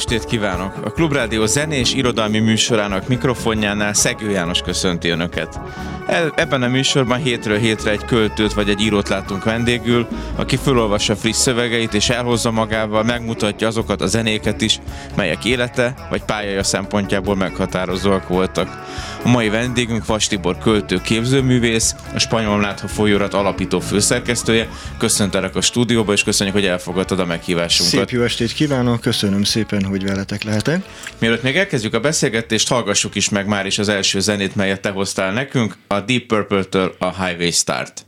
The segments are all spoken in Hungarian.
estét kívánok! A Klubrádió zenés irodalmi műsorának mikrofonjánál Szegő János köszönti Önöket. Ebben a műsorban hétről hétre egy költőt vagy egy írót látunk vendégül, aki felolvassa friss szövegeit és elhozza magával, megmutatja azokat a zenéket is, melyek élete vagy pályája szempontjából meghatározóak voltak. A mai vendégünk Vas Tibor költő képzőművész, a Spanyol Látha folyórat alapító főszerkesztője. Köszöntelek a stúdióba, és köszönjük, hogy elfogadtad a meghívásunkat. Szép jó estét kívánok, köszönöm szépen, hogy veletek lehetek. Mielőtt még elkezdjük a beszélgetést, hallgassuk is meg már is az első zenét, melyet te hoztál nekünk, a Deep Purple-től a Highway Start.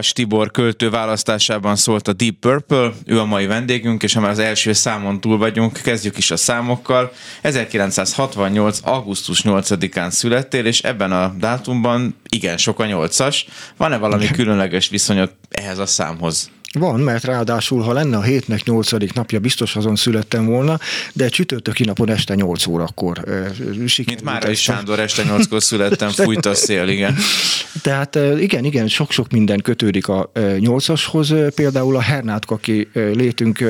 Vas Tibor költő választásában szólt a Deep Purple, ő a mai vendégünk, és ha már az első számon túl vagyunk, kezdjük is a számokkal. 1968. augusztus 8-án születtél, és ebben a dátumban igen sok a nyolcas. Van-e valami különleges viszonyod ehhez a számhoz? Van, mert ráadásul, ha lenne a hétnek nyolcadik napja, biztos azon születtem volna, de csütörtöki napon este 8 órakor sikerült. Mint már is Sándor este 8-kor születtem, fújt a szél, igen. Tehát igen, igen, sok-sok minden kötődik a nyolcashoz. Például a Hernátkaki létünk,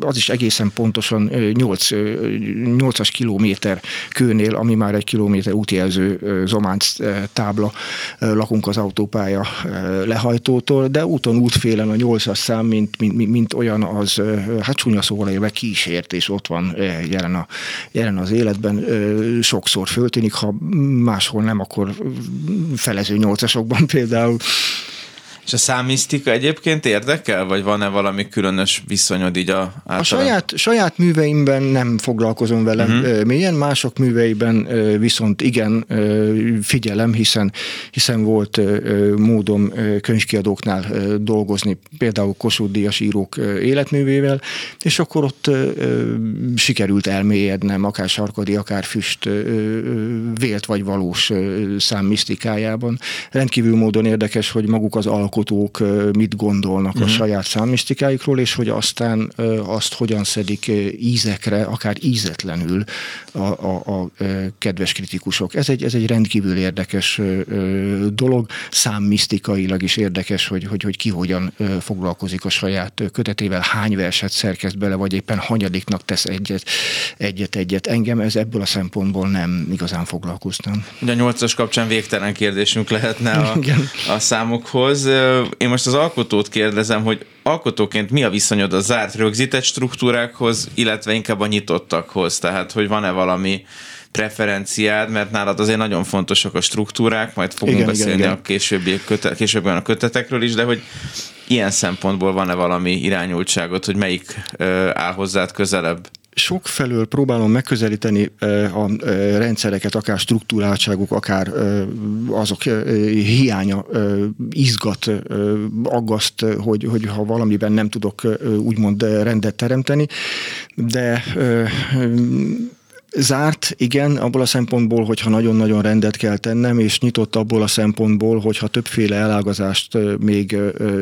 az is egészen pontosan 8, 8-as kilométer kőnél, ami már egy kilométer útjelző zománc tábla, lakunk az autópálya lehajtótól, de úton útfélen a 8 a szám, mint, mint, mint olyan, az hát csúnya szóval élve kísért, és ott van jelen, a, jelen az életben. Sokszor föltűnik, ha máshol nem, akkor felező nyolcasokban például. És a számisztika egyébként érdekel, vagy van-e valami különös viszonyod így a általán? A saját, saját műveimben nem foglalkozom vele uh-huh. mélyen, mások műveiben viszont igen figyelem, hiszen, hiszen volt módom könyvkiadóknál dolgozni, például Kossuth Díjas írók életművével, és akkor ott sikerült elmélyednem, akár sarkadi, akár füst vélt vagy valós számmisztikájában. Rendkívül módon érdekes, hogy maguk az alkotók alkotók mit gondolnak uh-huh. a mhm. saját számmisztikáikról, és hogy aztán azt hogyan szedik ízekre, akár ízetlenül a, a, a kedves kritikusok. Ez egy, ez egy rendkívül érdekes dolog, számmisztikailag is érdekes, hogy, hogy, hogy ki hogyan foglalkozik a saját kötetével, hány verset szerkeszt bele, vagy éppen hanyadiknak tesz egyet, egyet, egyet. Engem ez ebből a szempontból nem igazán foglalkoztam. Ugye a nyolcas kapcsán végtelen kérdésünk lehetne a, a számokhoz én most az alkotót kérdezem, hogy alkotóként mi a viszonyod a zárt rögzített struktúrákhoz, illetve inkább a nyitottakhoz? Tehát, hogy van-e valami preferenciád, mert nálad azért nagyon fontosak a struktúrák, majd fogunk igen, beszélni igen, igen. a későbbi köte, későbbiben a kötetekről is, de hogy ilyen szempontból van-e valami irányultságot, hogy melyik áll hozzád közelebb? Sok felől próbálom megközelíteni a rendszereket, akár struktúráltságuk, akár azok hiánya izgat, aggaszt, hogy, hogy ha valamiben nem tudok úgymond rendet teremteni, de Zárt, igen, abból a szempontból, hogyha nagyon-nagyon rendet kell tennem, és nyitott abból a szempontból, hogyha többféle elágazást még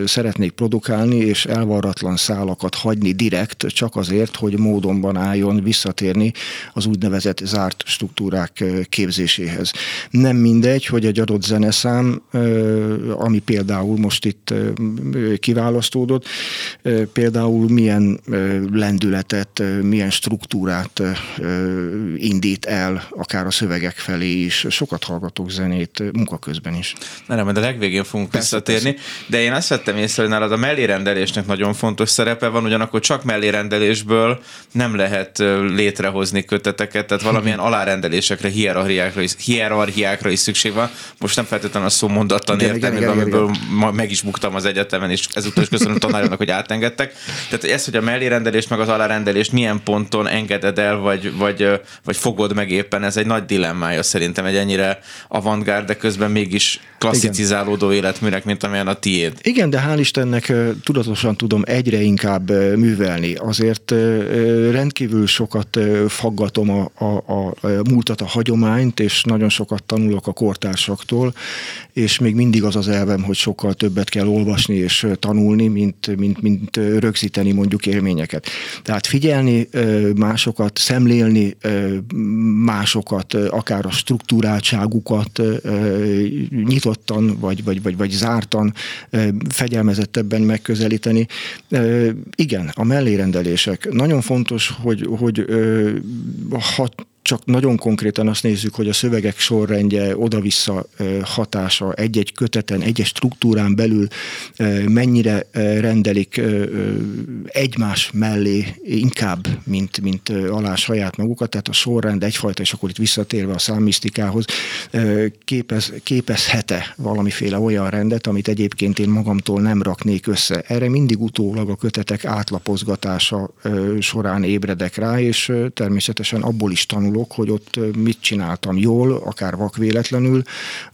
szeretnék produkálni, és elvarratlan szálakat hagyni direkt, csak azért, hogy módonban álljon visszatérni az úgynevezett zárt struktúrák képzéséhez. Nem mindegy, hogy egy adott zeneszám, ami például most itt kiválasztódott, például milyen lendületet, milyen struktúrát indít el, akár a szövegek felé is. Sokat hallgatok zenét munkaközben is. Na nem, de a legvégén fogunk persze, visszatérni, persze. de én azt vettem észre, hogy nálad a mellérendelésnek nagyon fontos szerepe van, ugyanakkor csak mellérendelésből nem lehet létrehozni köteteket, tehát valamilyen alárendelésekre, hierarchiákra is, hierarchiákra is szükség van. Most nem feltétlenül a szó mondatlan értelmében, amiből ma meg is buktam az egyetemen, és ezúttal is köszönöm tanárnak, hogy átengedtek. Tehát ez, hogy a mellérendelés meg az alárendelést milyen ponton engeded el, vagy, vagy, vagy fogod meg éppen, ez egy nagy dilemmája szerintem egy ennyire avantgárd, de közben mégis klasszicizálódó Igen. életműnek, mint amilyen a tiéd. Igen, de hál' Istennek tudatosan tudom egyre inkább művelni. Azért rendkívül sokat faggatom a, a, a múltat, a hagyományt, és nagyon sokat tanulok a kortársaktól, és még mindig az az elvem, hogy sokkal többet kell olvasni és tanulni, mint, mint, mint rögzíteni mondjuk élményeket. Tehát figyelni másokat, szemlélni másokat, akár a struktúráltságukat nyitottan vagy, vagy, vagy, vagy zártan, fegyelmezettebben megközelíteni. Igen, a mellérendelések. Nagyon fontos, hogy, hogy ha csak nagyon konkrétan azt nézzük, hogy a szövegek sorrendje, oda-vissza hatása egy-egy köteten, egy-egy struktúrán belül mennyire rendelik egymás mellé inkább, mint, mint alá saját magukat, tehát a sorrend egyfajta, és akkor itt visszatérve a számmisztikához, képez, képezhet-e valamiféle olyan rendet, amit egyébként én magamtól nem raknék össze. Erre mindig utólag a kötetek átlapozgatása során ébredek rá, és természetesen abból is tanulok, dolog, hogy ott mit csináltam jól, akár vakvéletlenül,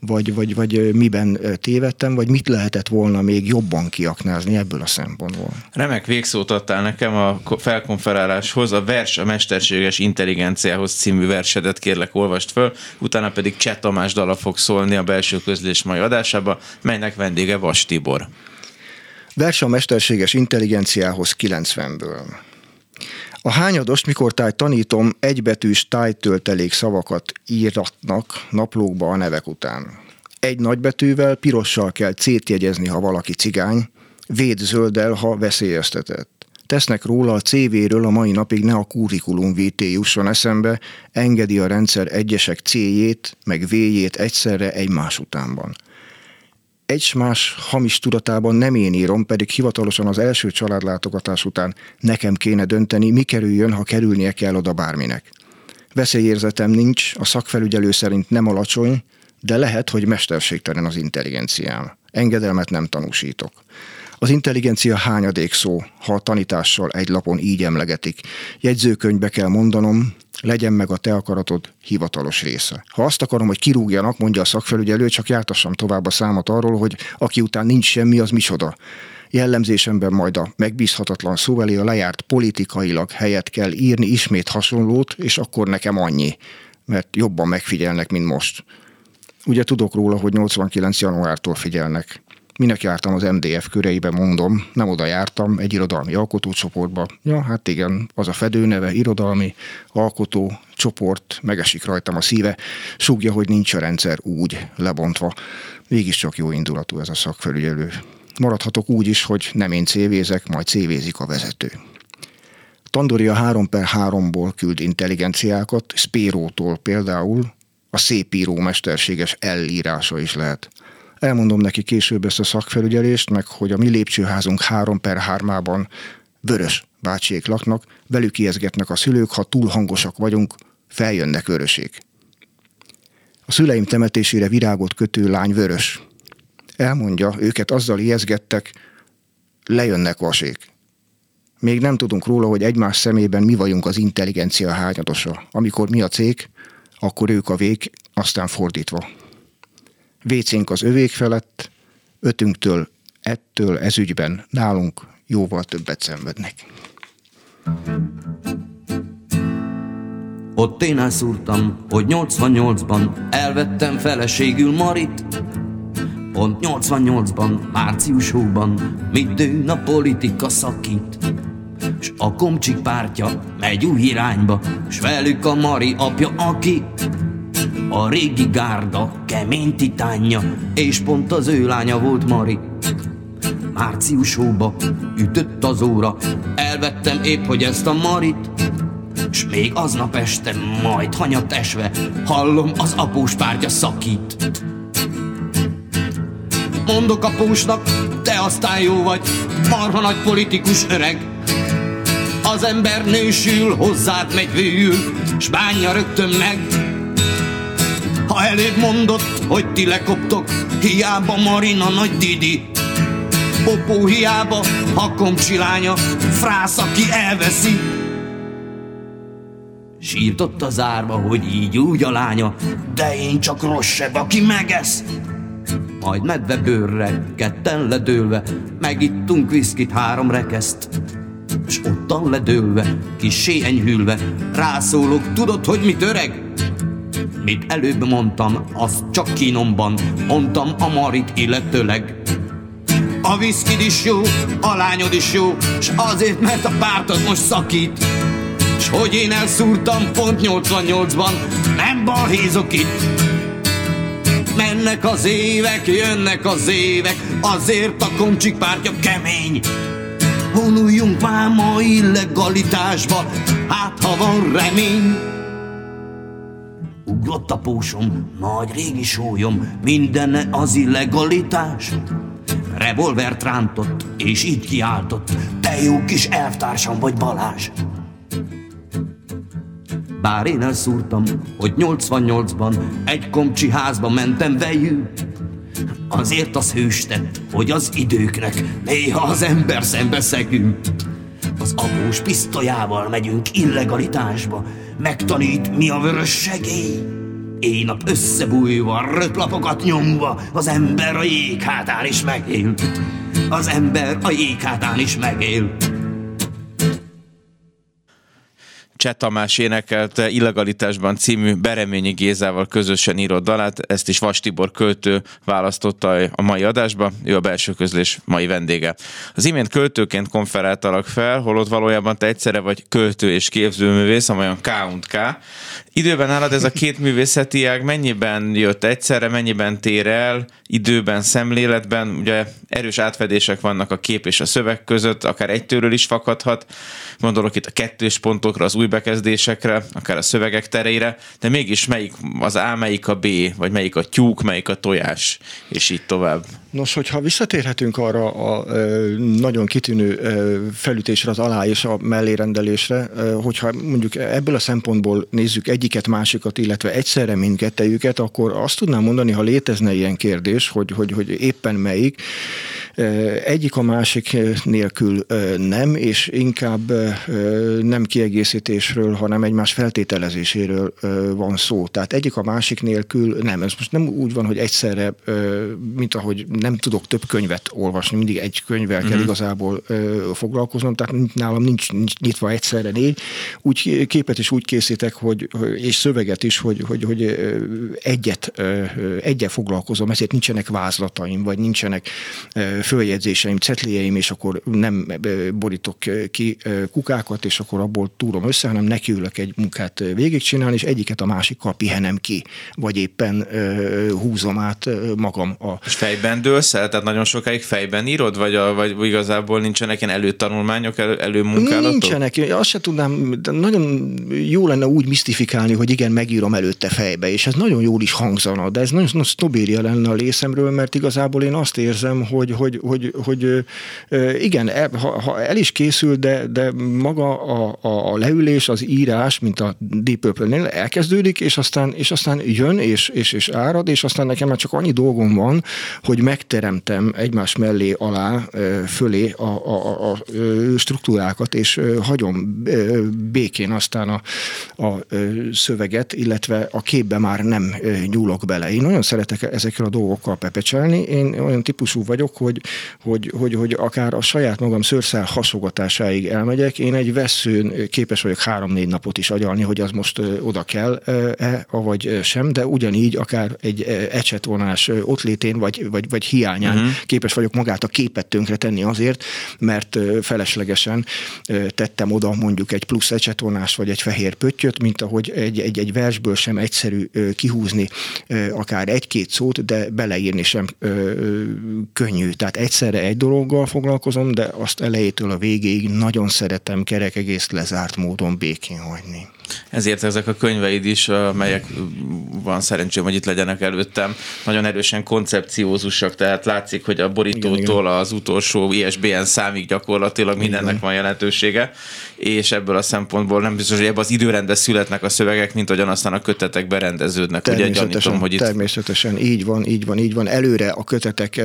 vagy, vagy, vagy miben tévedtem, vagy mit lehetett volna még jobban kiaknázni ebből a szempontból. Remek végszót adtál nekem a felkonferáláshoz, a vers a mesterséges intelligenciához című versedet kérlek olvast föl, utána pedig Cseh Tamás dala fog szólni a belső közlés mai adásába, melynek vendége Vas Tibor. Vers a mesterséges intelligenciához 90-ből. A hányadost, mikor táj tanítom, egybetűs tájtöltelék szavakat íratnak naplókba a nevek után. Egy nagybetűvel, pirossal kell cétjegyezni, ha valaki cigány, véd zölddel, ha veszélyeztetett. Tesznek róla a CV-ről a mai napig ne a kurikulum VT jusson eszembe, engedi a rendszer egyesek C-jét, meg V-jét egyszerre egymás utánban egymás hamis tudatában nem én írom, pedig hivatalosan az első családlátogatás után nekem kéne dönteni, mi kerüljön, ha kerülnie kell oda bárminek. Veszélyérzetem nincs, a szakfelügyelő szerint nem alacsony, de lehet, hogy mesterségtelen az intelligenciám. Engedelmet nem tanúsítok. Az intelligencia hányadék szó, ha a tanítással egy lapon így emlegetik. Jegyzőkönyvbe kell mondanom, legyen meg a te akaratod hivatalos része. Ha azt akarom, hogy kirúgjanak, mondja a szakfelügyelő, csak jártassam tovább a számot arról, hogy aki után nincs semmi, az micsoda. Jellemzésemben majd a megbízhatatlan szó elé a lejárt politikailag helyet kell írni ismét hasonlót, és akkor nekem annyi, mert jobban megfigyelnek, mint most. Ugye tudok róla, hogy 89. januártól figyelnek minek jártam az MDF köreibe, mondom, nem oda jártam, egy irodalmi alkotócsoportba. Ja, hát igen, az a fedőneve, irodalmi alkotó csoport, megesik rajtam a szíve, súgja, hogy nincs a rendszer úgy lebontva. Mégiscsak jó indulatú ez a szakfelügyelő. Maradhatok úgy is, hogy nem én cévézek, majd cévézik a vezető. Tandoria 3 per 3-ból küld intelligenciákat, Spérótól például, a szép író mesterséges elírása is lehet. Elmondom neki később ezt a szakfelügyelést, meg hogy a mi lépcsőházunk 3 per 3-ában vörös bácsiék laknak, velük ijeszgetnek a szülők, ha túl hangosak vagyunk, feljönnek vöröség. A szüleim temetésére virágot kötő lány vörös. Elmondja, őket azzal ijeszgettek, lejönnek vasék. Még nem tudunk róla, hogy egymás szemében mi vagyunk az intelligencia hányadosa. Amikor mi a cég, akkor ők a vég, aztán fordítva. Vécénk az övék felett, ötünktől ettől ezügyben nálunk jóval többet szenvednek. Ott én elszúrtam, hogy 88-ban elvettem feleségül Marit. Pont 88-ban, március hóban, dőn a politika szakít. S a komcsik pártja megy új irányba, s velük a Mari apja, aki a régi gárda kemény titánja, és pont az ő lánya volt Mari. Március hóba ütött az óra, elvettem épp, hogy ezt a Marit, s még aznap este, majd hanyat esve, hallom az após pártja szakít. Mondok apósnak, te aztán jó vagy, marha nagy politikus öreg, az ember nősül, hozzád megy vőül, s bánja rögtön meg, ha eléd mondott, hogy ti lekoptok, hiába Marina nagy Didi. Popó hiába, a komcsilánya, frász, aki elveszi. Sírtott az árva, hogy így úgy a lánya, de én csak rosszabb, aki megesz. Majd medve bőrre, ketten ledőlve, megittunk viszkit három rekeszt. S ottan ledőlve, kissé enyhülve, rászólok, tudod, hogy mit öreg? Mit előbb mondtam, azt csak kínomban mondtam a Marit illetőleg. A viszkid is jó, a lányod is jó, s azért, mert a pártod most szakít. S hogy én elszúrtam pont 88-ban, nem balhézok itt. Mennek az évek, jönnek az évek, azért a komcsik pártja kemény. Vonuljunk már ma illegalitásba, hát ha van remény. Ugrott a pósom, nagy régi sólyom, minden az illegalitás. Revolvert rántott, és így kiáltott, te jó kis elvtársam vagy Balázs. Bár én elszúrtam, hogy 88-ban egy komcsi házba mentem vejű, azért az hőstett, hogy az időknek néha az ember szembe szegünk. Az após pisztolyával megyünk illegalitásba, megtanít mi a vörös segély. Éjnap összebújva, röplapokat nyomva, az ember a jéghátán is megél. Az ember a jéghátán is megél. Cseh Tamás énekelte Illegalitásban című Bereményi Gézával közösen írott dalát, ezt is Vas Tibor költő választotta a mai adásba, ő a belső közlés mai vendége. Az imént költőként konferáltalak fel, holott valójában te egyszerre vagy költő és képzőművész, amolyan K K. Időben nálad ez a két művészeti ág mennyiben jött egyszerre, mennyiben tér el, időben, szemléletben, ugye erős átfedések vannak a kép és a szöveg között, akár egytőről is fakadhat, gondolok itt a kettős pontokra, az új bekezdésekre, akár a szövegek terére, de mégis melyik az A, melyik a B, vagy melyik a tyúk, melyik a tojás, és így tovább. Nos, hogyha visszatérhetünk arra a nagyon kitűnő felütésre, az alá és a mellérendelésre, hogyha mondjuk ebből a szempontból nézzük egyiket, másikat, illetve egyszerre mindkettejüket, akkor azt tudnám mondani, ha létezne ilyen kérdés, hogy, hogy, hogy éppen melyik, egyik a másik nélkül nem, és inkább nem kiegészítésről, hanem egymás feltételezéséről van szó. Tehát egyik a másik nélkül nem. Ez most nem úgy van, hogy egyszerre, mint ahogy nem tudok több könyvet olvasni, mindig egy könyvvel kell uh-huh. igazából foglalkoznom, tehát nálam nincs, nincs nyitva egyszerre négy. Úgy képet is úgy készítek, hogy, és szöveget is, hogy, hogy, hogy egyet, egyet foglalkozom, ezért nincsenek vázlataim, vagy nincsenek följegyzéseim, cetléjeim, és akkor nem borítok ki kukákat, és akkor abból túrom össze, hanem nekiülök egy munkát végigcsinálni, és egyiket a másikkal pihenem ki, vagy éppen húzom át magam. A... És fejben dőlsz el? Tehát nagyon sokáig fejben írod, vagy, a, vagy igazából nincsenek ilyen előtanulmányok, elő, előmunkálatok? Nincsenek, azt se tudnám, de nagyon jó lenne úgy misztifikálni, hogy igen, megírom előtte fejbe, és ez nagyon jól is hangzana, de ez nagyon, nagyon sztobéria lenne a részemről, mert igazából én azt érzem, hogy, hogy hogy, hogy, hogy igen, e, ha, ha el is készül, de, de maga a, a, a leülés, az írás, mint a Deep Purple-nél elkezdődik, és aztán, és aztán jön, és, és, és árad, és aztán nekem már csak annyi dolgom van, hogy megteremtem egymás mellé alá, fölé a, a, a struktúrákat, és hagyom békén aztán a, a szöveget, illetve a képbe már nem nyúlok bele. Én nagyon szeretek ezekkel a dolgokkal pepecselni, én olyan típusú vagyok, hogy, hogy, hogy, hogy akár a saját magam szőrszál hasogatásáig elmegyek, én egy veszőn képes vagyok három-négy napot is agyalni, hogy az most oda kell-e, vagy sem, de ugyanígy akár egy ecsetvonás ott létén, vagy, vagy, vagy hiányán uh-huh. képes vagyok magát a képet tönkre tenni azért, mert feleslegesen tettem oda mondjuk egy plusz ecsetvonás, vagy egy fehér pöttyöt, mint ahogy egy, egy, egy versből sem egyszerű kihúzni akár egy-két szót, de beleírni sem könnyű. Tehát egyszerre egy dologgal foglalkozom, de azt elejétől a végéig nagyon szeretem kerek egész lezárt módon békén hagyni. Ezért ezek a könyveid is, melyek van szerencsém, hogy itt legyenek előttem, nagyon erősen koncepciózusak, tehát látszik, hogy a borítótól az utolsó ISBN számig gyakorlatilag mindennek igen. van jelentősége, és ebből a szempontból nem biztos, hogy ebben az időrendben születnek a szövegek, mint ahogyan aztán a kötetek berendeződnek. Természetesen, Ugye gyanítom, hogy itt... természetesen, így van, így van, így van. Előre a kötetek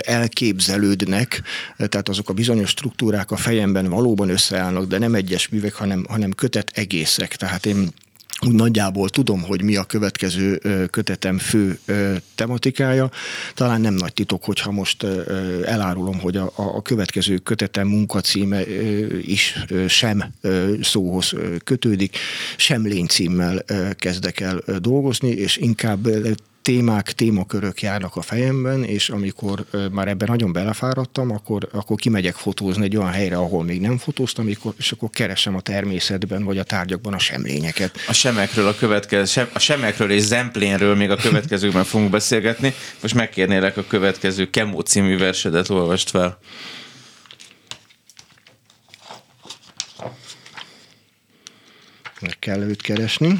elképzelődnek, tehát azok a bizonyos struktúrák a fejemben valóban összeállnak, de nem egyes művek, hanem, hanem kötet egészek tehát én úgy nagyjából tudom, hogy mi a következő kötetem fő tematikája. Talán nem nagy titok, hogyha most elárulom, hogy a, a következő kötetem munkacíme is sem szóhoz kötődik, sem lénycímmel kezdek el dolgozni, és inkább témák, témakörök járnak a fejemben, és amikor már ebben nagyon belefáradtam, akkor, akkor kimegyek fotózni egy olyan helyre, ahol még nem fotóztam, és akkor keresem a természetben, vagy a tárgyakban a semlényeket. A semekről, a következő, a semekről és zemplénről még a következőkben fogunk beszélgetni. Most megkérnélek a következő Kemó című versedet olvast fel. Meg kell őt keresni.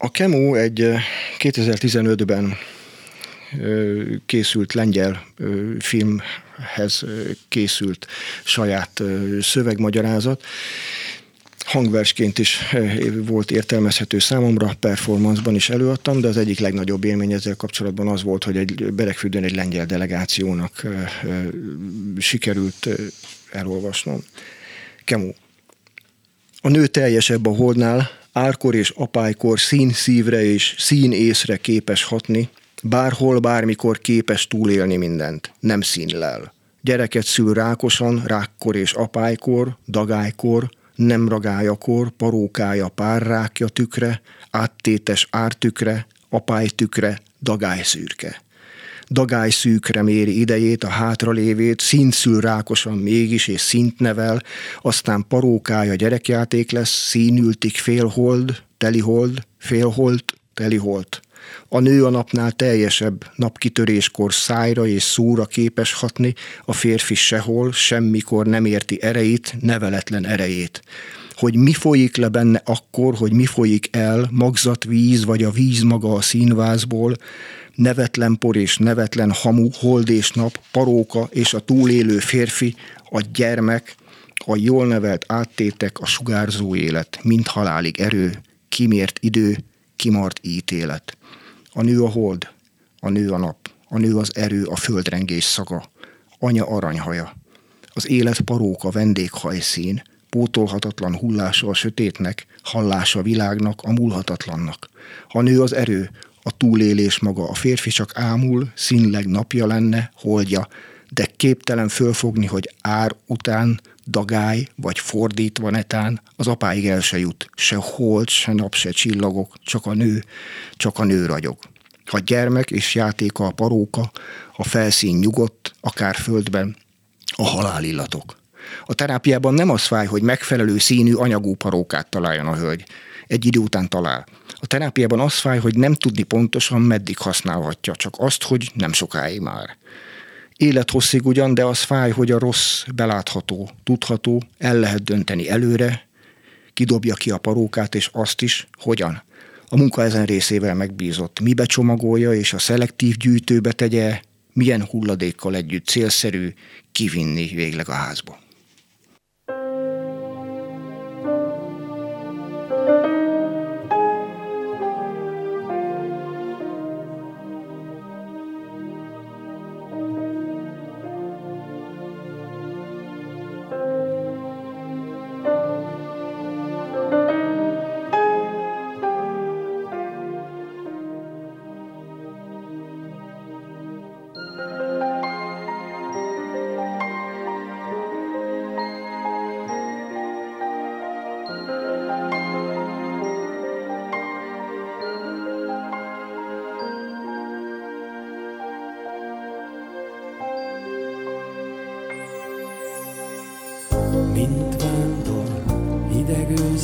A Kemo egy 2015-ben készült lengyel filmhez készült saját szövegmagyarázat. Hangversként is volt értelmezhető számomra, performanceban is előadtam, de az egyik legnagyobb élmény ezzel kapcsolatban az volt, hogy egy Berekfürdőn egy lengyel delegációnak sikerült elolvasnom. Kemu. A nő teljesebb a holdnál, árkor és apálykor szín szívre és szín észre képes hatni, bárhol, bármikor képes túlélni mindent, nem színlel. Gyereket szül rákosan, rákkor és apálykor, dagálykor, nem ragályakor, parókája párrákja tükre, áttétes ártükre, apálytükre, dagályszürke. Dagály szűkre méri idejét, a hátralévét, színszül rákosan mégis, és szint nevel, aztán parókája gyerekjáték lesz, színültik félhold, telihold, félhold, teliholt. A nő a napnál teljesebb, napkitöréskor szájra és szúra képes hatni, a férfi sehol, semmikor nem érti erejét, neveletlen erejét hogy mi folyik le benne akkor, hogy mi folyik el, magzatvíz vagy a víz maga a színvázból, nevetlen por és nevetlen hamu, hold és nap, paróka és a túlélő férfi, a gyermek, a jól nevelt áttétek, a sugárzó élet, mind halálig erő, kimért idő, kimart ítélet. A nő a hold, a nő a nap, a nő az erő, a földrengés szaga, anya aranyhaja, az élet paróka vendéghajszín, pótolhatatlan hullása a sötétnek, hallása a világnak, a múlhatatlannak. A nő az erő, a túlélés maga, a férfi csak ámul, színleg napja lenne, holdja, de képtelen fölfogni, hogy ár után dagály, vagy fordítva netán, az apáig el se jut, se hold, se nap, se csillagok, csak a nő, csak a nő ragyog. A gyermek és játéka a paróka, a felszín nyugodt, akár földben, a halálillatok. A terápiában nem az fáj, hogy megfelelő színű anyagú parókát találjon a hölgy. Egy idő után talál. A terápiában az fáj, hogy nem tudni pontosan, meddig használhatja, csak azt, hogy nem sokáig már. Élethosszig ugyan, de az fáj, hogy a rossz belátható, tudható, el lehet dönteni előre, kidobja ki a parókát, és azt is, hogyan. A munka ezen részével megbízott. Mibe csomagolja, és a szelektív gyűjtőbe tegye, milyen hulladékkal együtt célszerű kivinni végleg a házba. de göz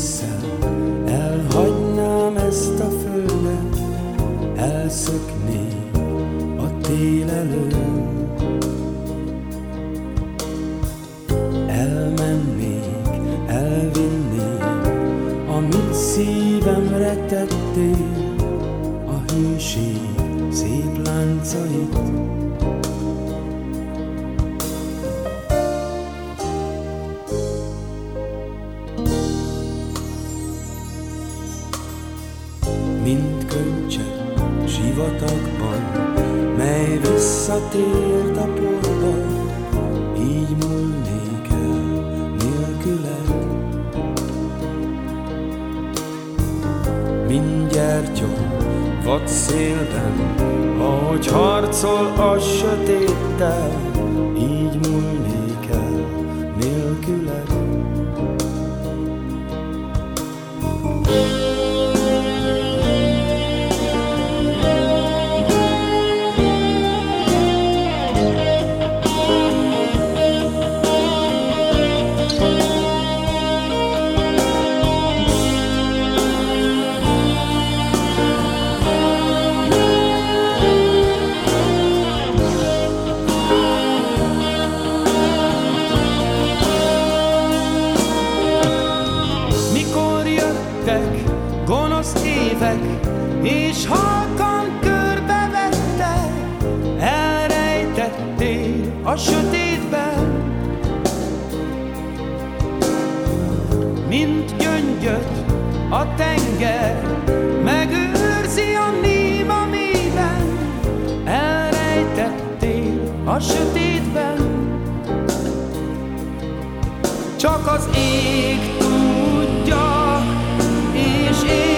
mint gyöngyöt a tenger, megőrzi a néma mélyben, elrejtettél a sötétben. Csak az ég tudja, és én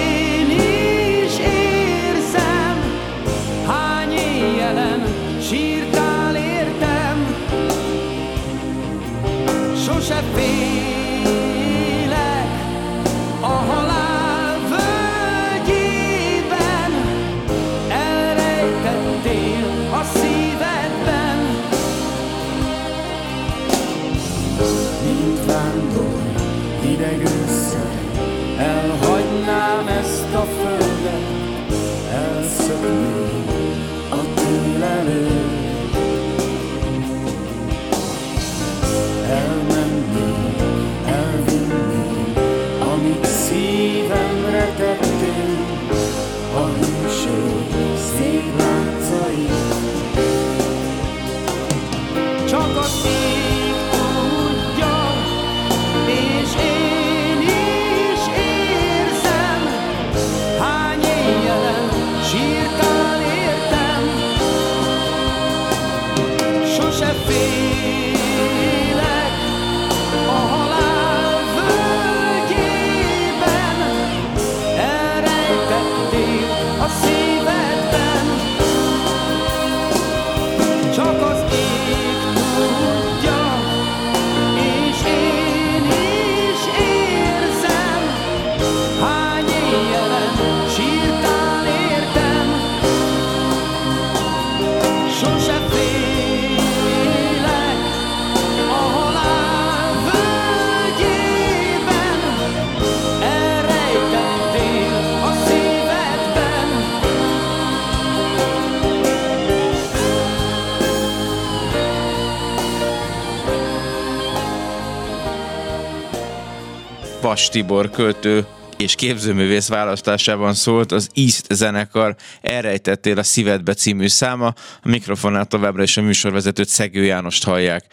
Vas Tibor költő és képzőművész választásában szólt az East zenekar Elrejtettél a szívedbe című száma. A mikrofonnál továbbra is a műsorvezetőt Szegő Jánost hallják.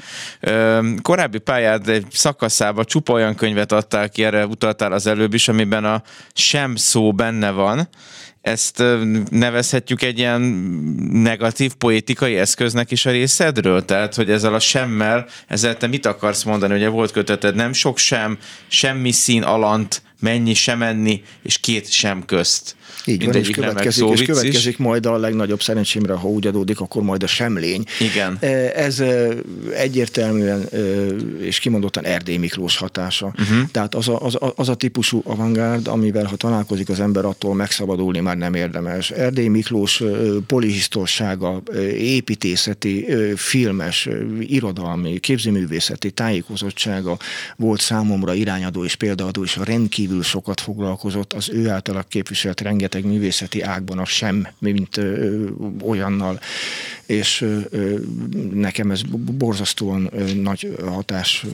Korábbi pályád egy szakaszába csupa olyan könyvet adtál ki, erre utaltál az előbb is, amiben a sem szó benne van, ezt nevezhetjük egy ilyen negatív poétikai eszköznek is a részedről? Tehát, hogy ezzel a semmel, ezzel te mit akarsz mondani? Ugye volt köteted, nem sok sem, semmi szín alant, mennyi sem enni, és két sem közt. Így van, és következik, és következik majd a legnagyobb szerencsémre, ha úgy adódik, akkor majd a semlény. Igen. E, ez e, egyértelműen e, és kimondottan Erdély Miklós hatása. Uh-huh. Tehát az a, az, a, az a típusú avantgárd, amivel ha találkozik az ember, attól megszabadulni már nem érdemes. Erdély Miklós polihisztorsága, építészeti, filmes, irodalmi, képzőművészeti tájékozottsága volt számomra irányadó és példaadó, és rendkívül sokat foglalkozott az ő által képviselt rengeteg rengeteg művészeti ágban a sem, mint ö, olyannal, és ö, nekem ez borzasztóan ö, nagy hatás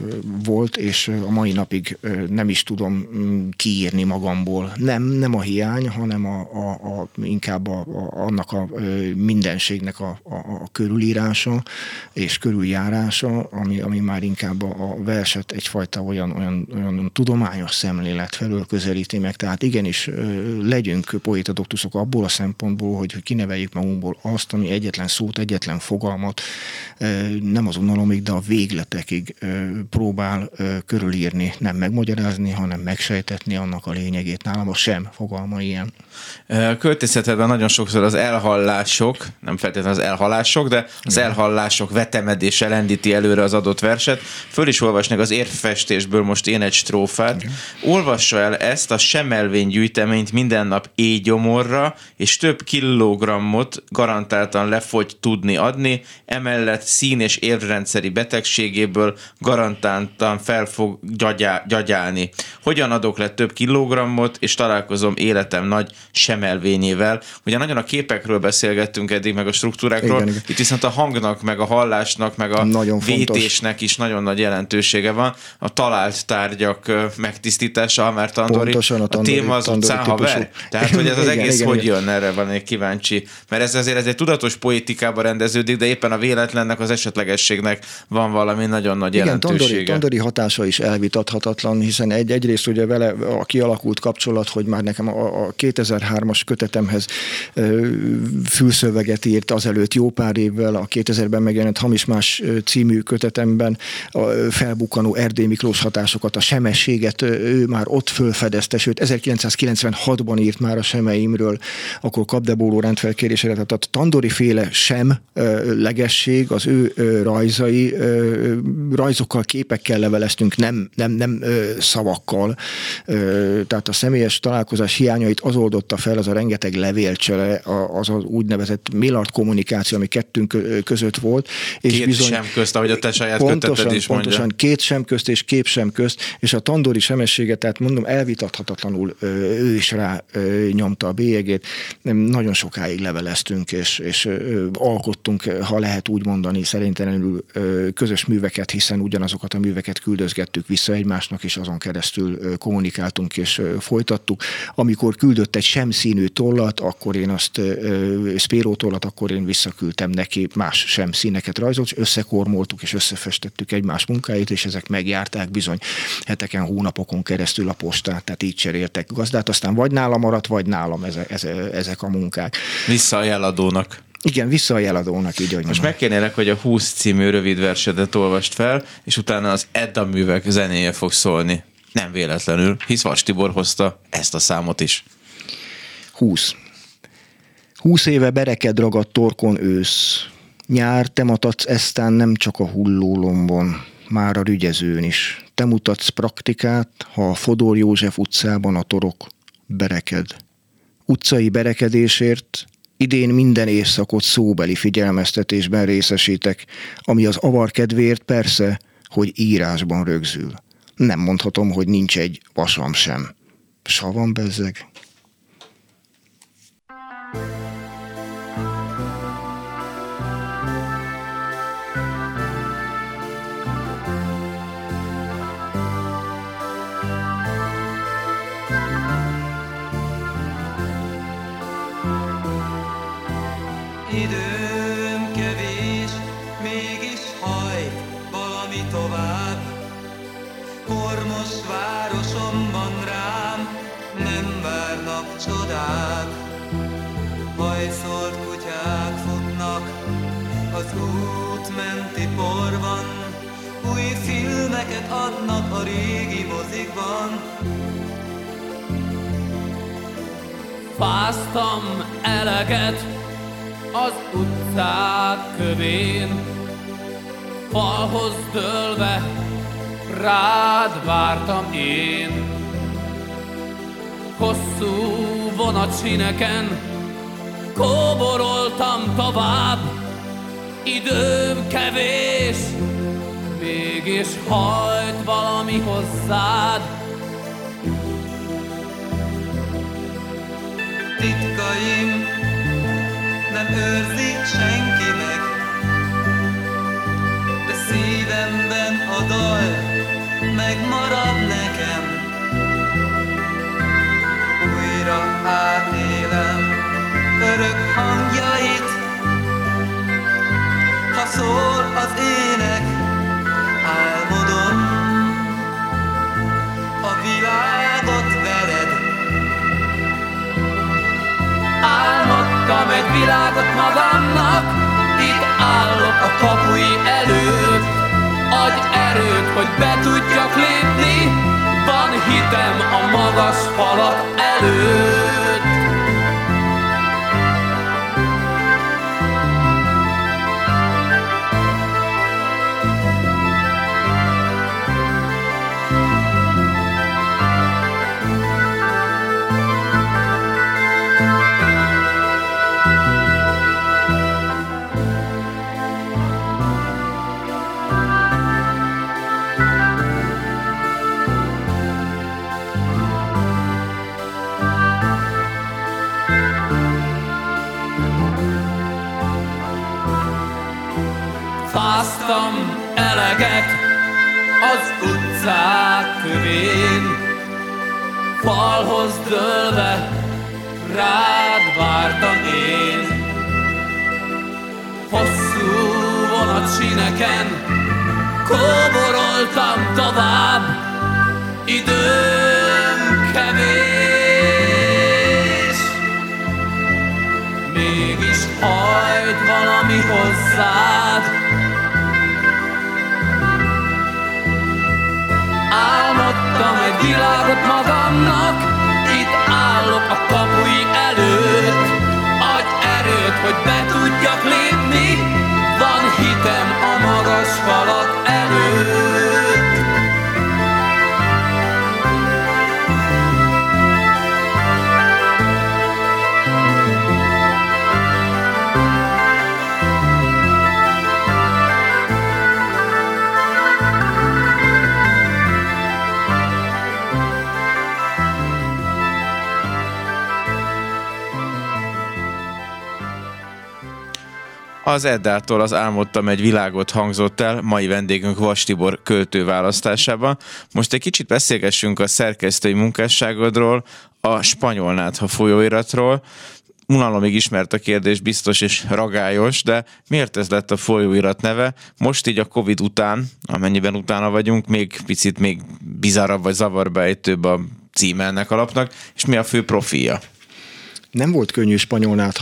volt, és a mai napig ö, nem is tudom mm, kiírni magamból. Nem, nem a hiány, hanem a, a, a, inkább a, a, annak a mindenségnek a, a, a körülírása és körüljárása, ami, ami már inkább a, a verset egyfajta olyan, olyan, olyan tudományos szemlélet felől közelíti meg. Tehát igenis legyünk poéta doktuszok abból a szempontból, hogy kineveljük magunkból azt, ami egyetlen szót, egyetlen fogalmat nem az unalomig, de a végletekig próbál körülírni, nem megmagyarázni, hanem megsejtetni annak a lényegét. Nálam a sem fogalma ilyen. Költészetedben nagyon sokszor az elhallások, nem feltétlenül az elhalások, de az elhallások vetemedése lendíti előre az adott verset. Föl is olvasnak az érfestésből most én egy strófát. Igen. Olvassa el ezt a semelvény gyűjteményt minden nap éjgyomorra, és több kilogrammot garantáltan lefogy tudni adni, emellett szín- és érrendszeri betegségéből garantáltan fel fog gyagyá, gyagyálni. Hogyan adok le több kilogrammot, és találkozom életem nagy semelvényével. Ugye nagyon a képekről beszélgettünk eddig, meg a struktúrákról. Igen, igen. Itt viszont a hangnak, meg a hallásnak, meg a nagyon vétésnek fontos. is nagyon nagy jelentősége van. A talált tárgyak megtisztítása, ha már Tandori, Pontosan a a, Tandori- téma az Tandori utcán haver. Tehát, hogy ez az Igen, egész igen, hogy igen. jön, erre van egy kíváncsi. Mert ez azért ez egy tudatos poétikába rendeződik, de éppen a véletlennek, az esetlegességnek van valami nagyon nagy Igen, jelentősége. Tandori, Tandori hatása is elvitathatatlan, hiszen egy, egyrészt ugye vele a kialakult kapcsolat, hogy már nekem a, a 2003-as kötetemhez ö, fülszöveget írt azelőtt jó pár évvel, a 2000-ben megjelent Hamis Más című kötetemben a felbukkanó Erdély Miklós hatásokat, a semességet ő már ott fölfedezte, sőt 1996-ban írt már a semeimről, akkor Kapdebóló rendfelkérésére, tehát a Tandori féle sem legesség, az ő rajzai, rajzokkal, képekkel leveleztünk, nem, nem, nem szavakkal. Tehát a személyes találkozás hiányait az oldotta fel, az a rengeteg levélcsele, az az úgynevezett Millard kommunikáció, ami kettőnk ö, között volt. És Két sem közt, ahogy a te saját pontosan, is mondja. pontosan, két sem közt és kép sem közt, és a tandori semessége, tehát mondom, elvitathatatlanul ő is rá ö, nyomta a bélyegét. Nagyon sokáig leveleztünk, és, és alkottunk, ha lehet úgy mondani, szerintelenül közös műveket, hiszen ugyanazokat a műveket küldözgettük vissza egymásnak, és azon keresztül kommunikáltunk és folytattuk. Amikor küldött egy sem színű tollat, akkor én azt, Spiro tollat, akkor én visszaküldtem neki más sem színeket rajzolt, és összekormoltuk és összefestettük egymás munkáit, és ezek megjárták bizony heteken, hónapokon keresztül a postát, tehát így cseréltek gazdát, aztán vagy nálam maradt, vagy nálam ezek, ezek a munkák. Vissza a jeladónak. Igen, vissza a jeladónak, így, hogy Most megkérnélek, hogy a 20 című rövid versedet olvast fel, és utána az Edda művek zenéje fog szólni. Nem véletlenül, hisz Vas Tibor hozta ezt a számot is. 20. Húsz éve bereked ragadt torkon ősz. Nyár, te matadsz eztán nem csak a hullólombon, már a rügyezőn is. Te mutatsz praktikát, ha a Fodor József utcában a torok bereked. Utcai berekedésért idén minden éjszakot szóbeli figyelmeztetésben részesítek, ami az avar kedvéért persze, hogy írásban rögzül. Nem mondhatom, hogy nincs egy vasam sem. Savam bezzeg. Időm menti porban, új filmeket adnak a régi mozikban. Fáztam eleget az utcák kövén, falhoz dőlve rád vártam én. Hosszú vonatsineken kóboroltam tovább, időm kevés, mégis hajt valami hozzád. titkaim nem őrzi senki meg, de szívemben a dal megmarad nekem. Újra átélem örök hangjait, ha szól az ének, álmodom a világot veled. Álmodtam egy világot magamnak, itt állok a kapui előtt. Adj erőt, hogy be tudjak lépni, van hitem a magas falak előtt. Az utcák kövén, falhoz dőlve, rád vártam én. Hosszú vonatsineken kóboroltam tovább, időm kevés. Mégis hajt valami hozzád, magamnak, itt állok a kapui előtt. Adj erőt, hogy be Az Eddától az Álmodtam egy világot hangzott el, mai vendégünk Vas Tibor költő választásában. Most egy kicsit beszélgessünk a szerkesztői munkásságodról, a spanyol nátha folyóiratról. Unalomig ismert a kérdés, biztos és ragályos, de miért ez lett a folyóirat neve? Most így a Covid után, amennyiben utána vagyunk, még picit még bizarrabb vagy zavarbejtőbb a címe ennek alapnak, és mi a fő profilja? Nem volt könnyű spanyolnát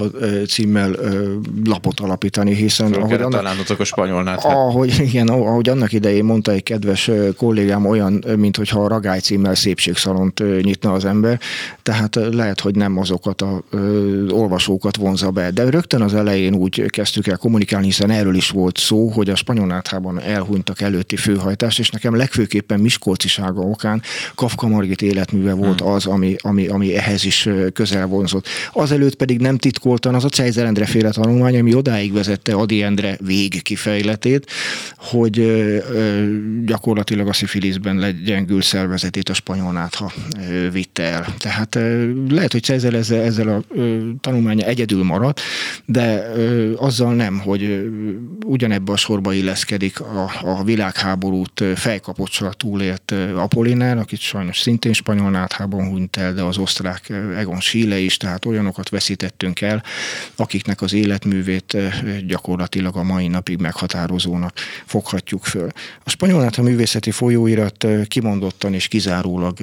címmel lapot alapítani, hiszen... Ahogy annak, a spanyolnát. Ahogy, igen, ahogy annak idején mondta egy kedves kollégám, olyan, mint hogyha a ragály címmel szépségszalont nyitna az ember, tehát lehet, hogy nem azokat a ö, olvasókat vonza be. De rögtön az elején úgy kezdtük el kommunikálni, hiszen erről is volt szó, hogy a spanyolnáthában elhunytak előtti főhajtás, és nekem legfőképpen Miskolcisága okán Kafka Margit életműve volt hmm. az, ami, ami, ami ehhez is közel vonzott. Azelőtt pedig nem titkoltan az a Cejzer Endre féle tanulmány, ami odáig vezette Adi Endre vég kifejletét, hogy gyakorlatilag a szifiliszben legyengül szervezetét a spanyolnátha vitte el. Tehát lehet, hogy Cejzer ezzel, ezzel a tanulmánya egyedül maradt, de azzal nem, hogy ugyanebbe a sorba illeszkedik a, a világháborút fejkapocsra túlélt Apollinár, akit sajnos szintén spanyol náthában hunyt el, de az osztrák Egon Schiele is, tehát olyanokat veszítettünk el, akiknek az életművét gyakorlatilag a mai napig meghatározónak foghatjuk föl. A spanyol a művészeti folyóirat kimondottan és kizárólag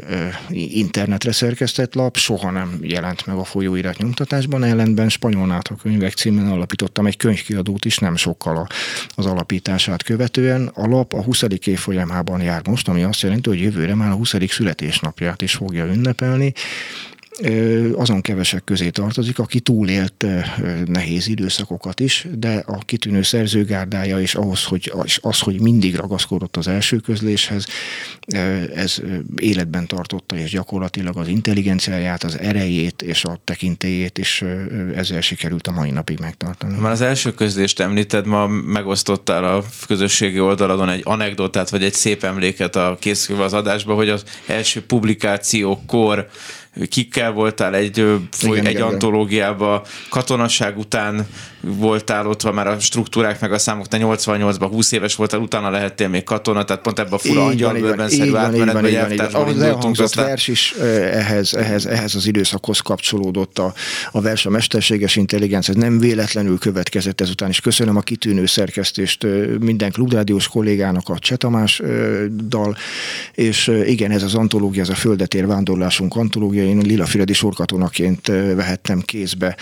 internetre szerkesztett lap, soha nem jelent meg a folyóirat nyomtatásban, ellenben spanyol a könyvek címen alapítottam egy könyvkiadót is nem sokkal az alapítását követően. A lap a 20. évfolyamában jár most, ami azt jelenti, hogy jövőre már a 20. születésnapját is fogja ünnepelni, azon kevesek közé tartozik, aki túlélt nehéz időszakokat is, de a kitűnő szerzőgárdája és ahhoz, hogy az, hogy mindig ragaszkodott az első közléshez, ez életben tartotta, és gyakorlatilag az intelligenciáját, az erejét és a tekintélyét is ezzel sikerült a mai napig megtartani. Már az első közlést említed, ma megosztottál a közösségi oldaladon egy anekdotát, vagy egy szép emléket a készülve az adásba, hogy az első publikációkor kikkel voltál egy, foly, egy antológiába, katonaság után voltál ott, már a struktúrák meg a számok, te 88-ban 20 éves voltál, utána lehettél még katona, tehát pont ebben a fura angyalbőrben szerű átmenetben, van, Az elhangzott vers is ehhez, ehhez, ehhez az időszakhoz kapcsolódott a, a vers, a mesterséges intelligencia, nem véletlenül következett ezután is. Köszönöm a kitűnő szerkesztést minden klubrádiós kollégának, a Csetamás dal, és igen, ez az antológia, ez a földetér vándorlásunk antológia, én Lila Füredi sorkatonaként vehettem kézbe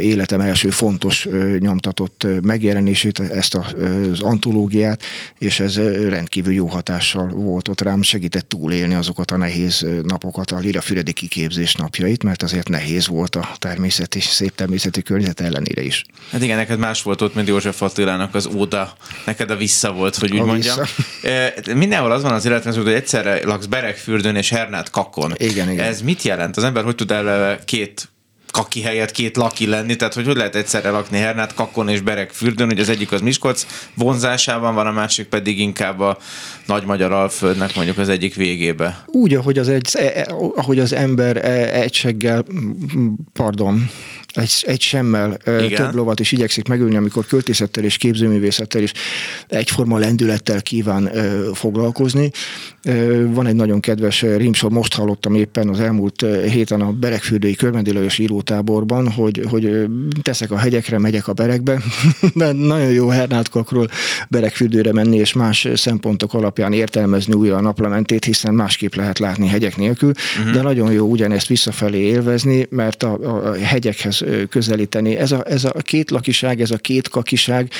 életem első fontos nyomtatott megjelenését, ezt az antológiát, és ez rendkívül jó hatással volt ott rám, segített túlélni azokat a nehéz napokat, a Lila Füredi kiképzés napjait, mert azért nehéz volt a természeti, szép természeti környezet ellenére is. Hát igen, neked más volt ott, mint József Attilának az óda, neked a vissza volt, hogy úgy a mondjam. Vissza. Mindenhol az van az életben, hogy egyszerre laksz Berekfürdőn és Hernát Kakon. Igen, igen. Ez mit jelent? Az ember hogy tud eleve két kaki helyett két laki lenni, tehát hogy hogy lehet egyszerre lakni Hernát, Kakon és Berek fürdőn, hogy az egyik az Miskolc vonzásában van, a másik pedig inkább a nagy magyar alföldnek mondjuk az egyik végébe. Úgy, ahogy az, egy, e, e, ahogy az ember e, egyseggel, pardon, egy, egy semmel Igen. több lovat is igyekszik megülni, amikor költészettel és képzőművészettel is egyforma lendülettel kíván foglalkozni. Van egy nagyon kedves rímsor, most hallottam éppen az elmúlt héten a Berekfürdői Körmendi Lajos írótáborban, hogy, hogy teszek a hegyekre, megyek a berekbe, de nagyon jó hernátkakról Berekfürdőre menni, és más szempontok alapján értelmezni újra a naplementét, hiszen másképp lehet látni hegyek nélkül, uh-huh. de nagyon jó ugyanezt visszafelé élvezni, mert a, a hegyekhez közelíteni. Ez a, ez a két lakiság, ez a két kakiság,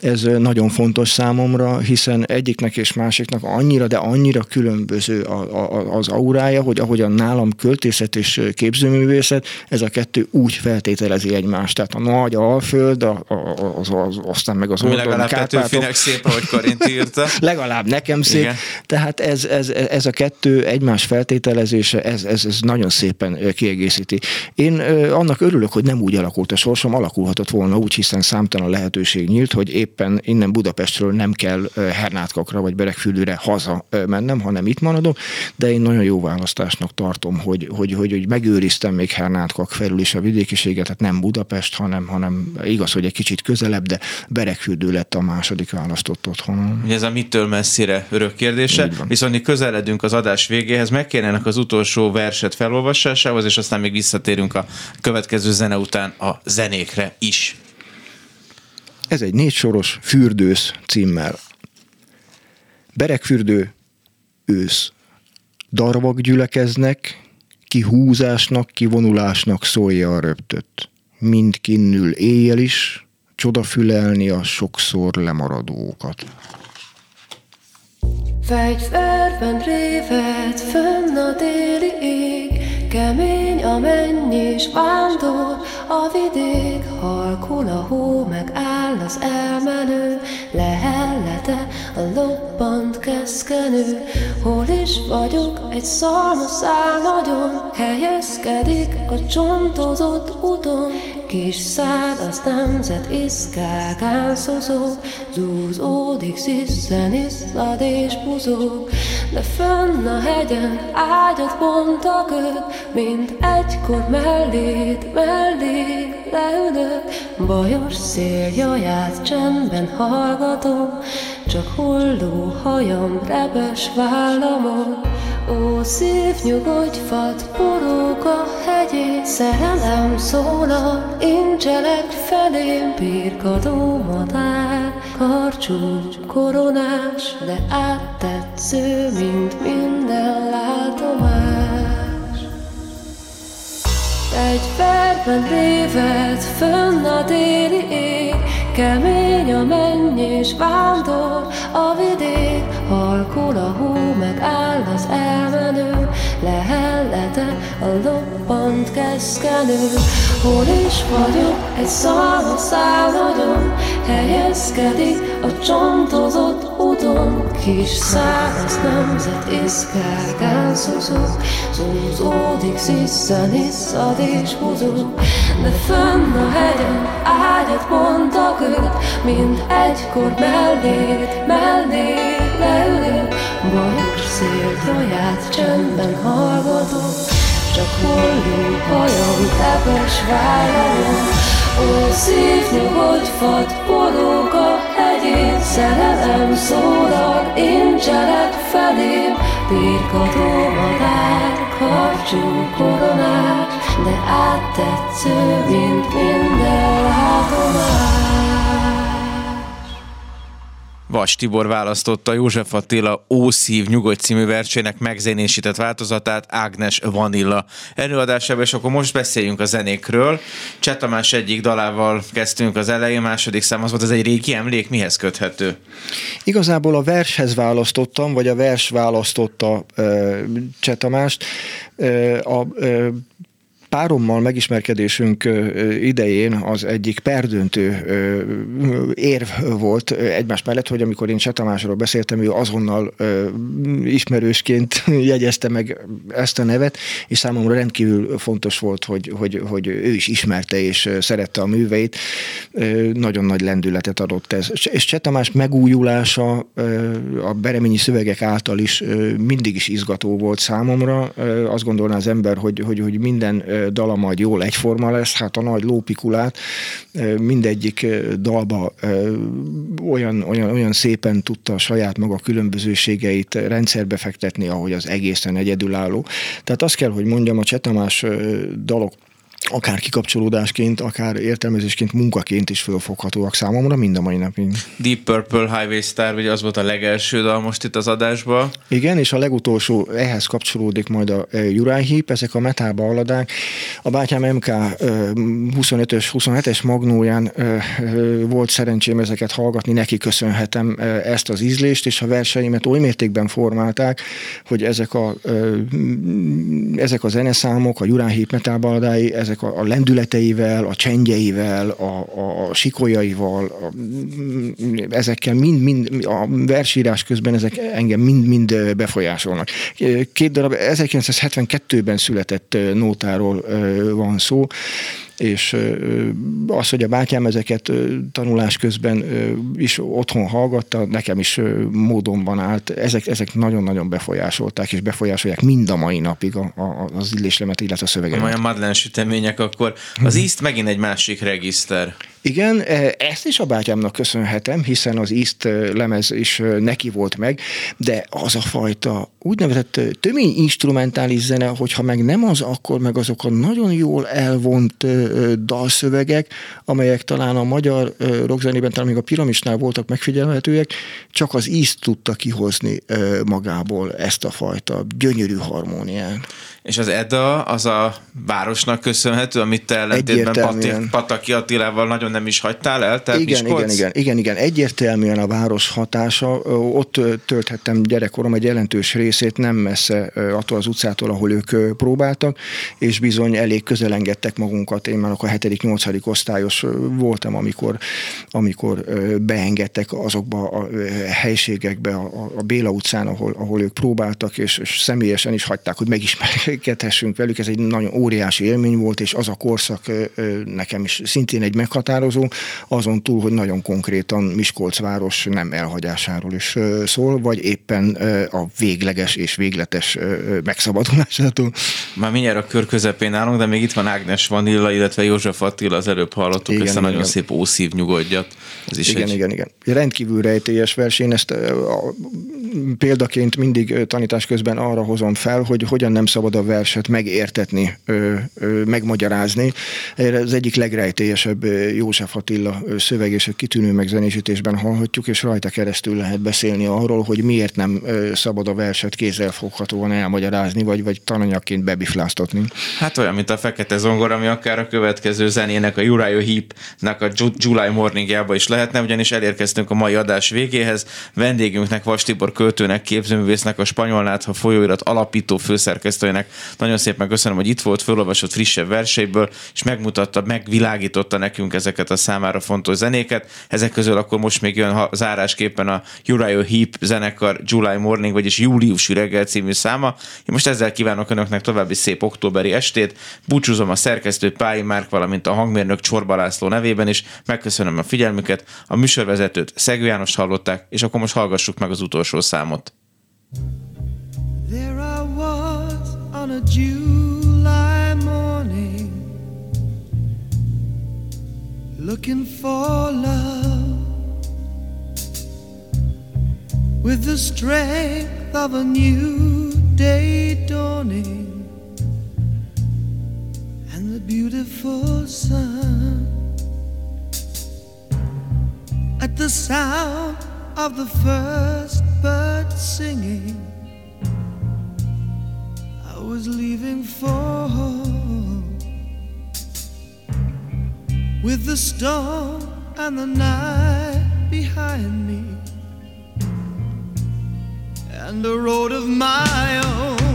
ez nagyon fontos számomra, hiszen egyiknek és másiknak annyira, de annyira különböző a, a, az aurája, hogy ahogyan nálam költészet és képzőművészet, ez a kettő úgy feltételezi egymást. Tehát a nagy alföld, a, a, az, az, aztán meg az oldalon legalább Petőfinek szép, ahogy Karint írta. legalább nekem szép. Igen. Tehát ez, ez, ez a kettő egymás feltételezése, ez, ez, ez nagyon szépen kiegészíti. Én annak örülök, hogy nem úgy alakult a sorsom, alakulhatott volna úgy, hiszen számtalan lehetőség nyílt, hogy éppen innen Budapestről nem kell Hernátkakra vagy Berekfürdőre haza mennem, hanem itt maradok, de én nagyon jó választásnak tartom, hogy, hogy, hogy, hogy megőriztem még Hernátkak felül is a vidékiséget, tehát nem Budapest, hanem, hanem igaz, hogy egy kicsit közelebb, de Berekfürdő lett a második választott otthonom. Ez a mitől messzire örök kérdése, viszont közeledünk az adás végéhez, megkérnének az utolsó verset felolvasásához, és aztán még visszatérünk a következő zene után a zenékre is. Ez egy négy soros fürdősz címmel. Berekfürdő, ősz. Darvak gyülekeznek, kihúzásnak, kivonulásnak szólja a röptött. Mind kinnül éjjel is, csodafülelni a sokszor lemaradókat. Fegyverben révet fönn a déli ég, Kemény a mennyis vándor, a vidék halkul a hó, meg áll az elmenő, lehellete a lobbant keszkenő. Hol is vagyok, egy szalmaszál nagyon, helyezkedik a csontozott úton, Kis száraz nemzet iszkákán szozog, zúzódik, sziszen, iszlad és buzog, de fönn a hegyen ágyat bontak ők, mint egykor mellét, mellé leülök, bajos széljaját csendben hallgatom, csak holló hajam rebes vállamon, Ó, szív, nyugodj, fad, borók a hegyén, szerelem szólal, incselek felém, birkadó madár, karcsú, koronás, de áttetsző, mint minden látomás. Egy perben révet fönn a déli ég, Kemény a mennyés vándor, a vidék, halkul a hó, meg áll az elmenő, lehellete a loppant keszkenő. Hol is vagyok, egy szalmaszál nagyon, helyezkedik a csontozott úton, kis száraz nemzet iszkákán szuzog, zúzódik, sziszen, iszad és buzog, de fönn a hegyen ágyat mondtak őt, mint egykor mellét, mellé leülök, bajos szél jaját csendben hallgatom, csak holló hajam tepes vállalom, Ó, szív nyugodj, fad, polók a hegyén, szerelem szólal, én cselek felém, birkató madár, karcsú koronás, de áttetsző, mint minden látomás. Vas Tibor választotta József Attila Ószív nyugodt című versének megzenésített változatát Ágnes Vanilla előadásában, és akkor most beszéljünk a zenékről. Csetamás egyik dalával kezdtünk az elején, második szám az volt, ez egy régi emlék, mihez köthető? Igazából a vershez választottam, vagy a vers választotta uh, Csetamást. Uh, a uh, párommal megismerkedésünk idején az egyik perdöntő érv volt egymás mellett, hogy amikor én Csetamásról beszéltem, ő azonnal ismerősként jegyezte meg ezt a nevet, és számomra rendkívül fontos volt, hogy, hogy, hogy ő is ismerte és szerette a műveit. Nagyon nagy lendületet adott ez. És Csetamás megújulása a bereményi szövegek által is mindig is izgató volt számomra. Azt gondolná az ember, hogy, hogy, hogy minden dala majd jól egyforma lesz, hát a nagy lópikulát mindegyik dalba olyan, olyan, olyan szépen tudta a saját maga különbözőségeit rendszerbe fektetni, ahogy az egészen egyedülálló. Tehát azt kell, hogy mondjam, a Csetamás dalok akár kikapcsolódásként, akár értelmezésként, munkaként is fölfoghatóak számomra mind a mai napig. Deep Purple Highway Star, ugye az volt a legelső dal most itt az adásban. Igen, és a legutolsó, ehhez kapcsolódik majd a Uriah Heep, ezek a metal balladák. A bátyám MK 25-ös, 27-es magnóján volt szerencsém ezeket hallgatni, neki köszönhetem ezt az ízlést, és a verseimet oly mértékben formálták, hogy ezek a, ezek a zeneszámok, a Uriah Heep metal balladái, ezek a, lendületeivel, a csendjeivel, a, a, sikolyaival, a, ezekkel mind, mind, a versírás közben ezek engem mind-mind befolyásolnak. Két darab 1972-ben született nótáról van szó, és az, hogy a bátyám ezeket tanulás közben is otthon hallgatta, nekem is módonban állt, ezek, ezek nagyon-nagyon befolyásolták, és befolyásolják mind a mai napig a, a, az illéslemet, illetve a szöveget. Olyan madlen sütemények, akkor az ízt megint egy másik regiszter. Igen, ezt is a bátyámnak köszönhetem, hiszen az ízt lemez is neki volt meg, de az a fajta úgynevezett tömény instrumentális zene, hogyha meg nem az, akkor meg azok a nagyon jól elvont dalszövegek, amelyek talán a magyar rockzenében, talán még a piramisnál voltak megfigyelhetőek, csak az ízt tudta kihozni magából ezt a fajta gyönyörű harmóniát. És az Edda az a városnak köszönhető, amit te ellentétben Pataki Attilával nagyon nem is hagytál el? Tehát igen, igen, igen, igen, igen, egyértelműen a város hatása. Ott tölthettem gyerekkorom egy jelentős részét nem messze attól az utcától, ahol ők próbáltak, és bizony elég közel engedtek magunkat. Én már akkor a 7.-8. osztályos voltam, amikor, amikor beengedtek azokba a helységekbe, a, a Béla utcán, ahol, ahol ők próbáltak, és, és személyesen is hagyták, hogy megismerkedhessünk velük. Ez egy nagyon óriási élmény volt, és az a korszak nekem is szintén egy meghatározó, azon túl, hogy nagyon konkrétan Miskolc város nem elhagyásáról is szól, vagy éppen a végleges és végletes megszabadulásától. Már mindjárt a kör közepén állunk, de még itt van Ágnes Vanilla, illetve József Attila, az előbb hallottuk igen, ezt a nagyon igen. szép ószív nyugodjat. Ez is igen, egy... igen, igen. Rendkívül rejtélyes vers. Én ezt a, példaként mindig tanítás közben arra hozom fel, hogy hogyan nem szabad a verset megértetni, megmagyarázni. Ez egyik legrejtélyesebb József Attila szöveg és kitűnő megzenésítésben hallhatjuk, és rajta keresztül lehet beszélni arról, hogy miért nem szabad a verset kézzelfoghatóan elmagyarázni, vagy, vagy tananyagként bebifláztatni. Hát olyan, mint a Fekete Zongor, ami akár a következő zenének, a Uriah Heep-nek a July Morningjába is lehetne, ugyanis elérkeztünk a mai adás végéhez. Vendégünknek Vas Tibor költőnek, képzőművésznek, a Spanyolnátha folyóirat alapító főszerkesztőjének nagyon szépen köszönöm, hogy itt volt, felolvasott frissebb verseiből, és megmutatta, megvilágította nekünk ezeket a számára fontos zenéket. Ezek közül akkor most még jön zárásképpen a Uriah Heep zenekar July Morning, vagyis Júliusi reggel című száma. Én most ezzel kívánok Önöknek további szép októberi estét. Búcsúzom a szerkesztő Pályi Márk, valamint a hangmérnök Csorba László nevében is. Megköszönöm a figyelmüket. A műsorvezetőt Szegő János hallották, és akkor most hallgassuk meg az utolsó számot. There I was on a July morning Looking for love With the strength of a new day dawning And the beautiful sun At the sound of the first bird singing. I was leaving for home with the storm and the night behind me and a road of my own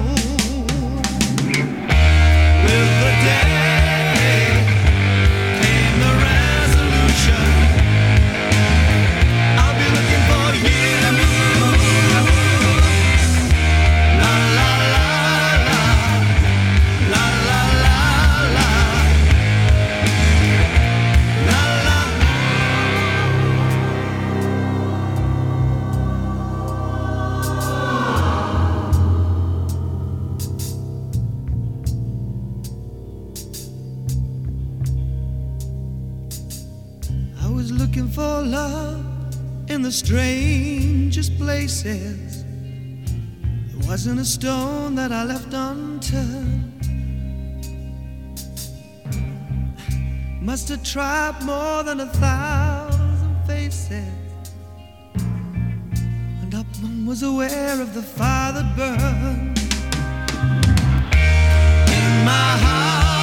strangest places. There wasn't a stone that I left unturned. Must have tried more than a thousand faces. And up one was aware of the fire that burned in my heart,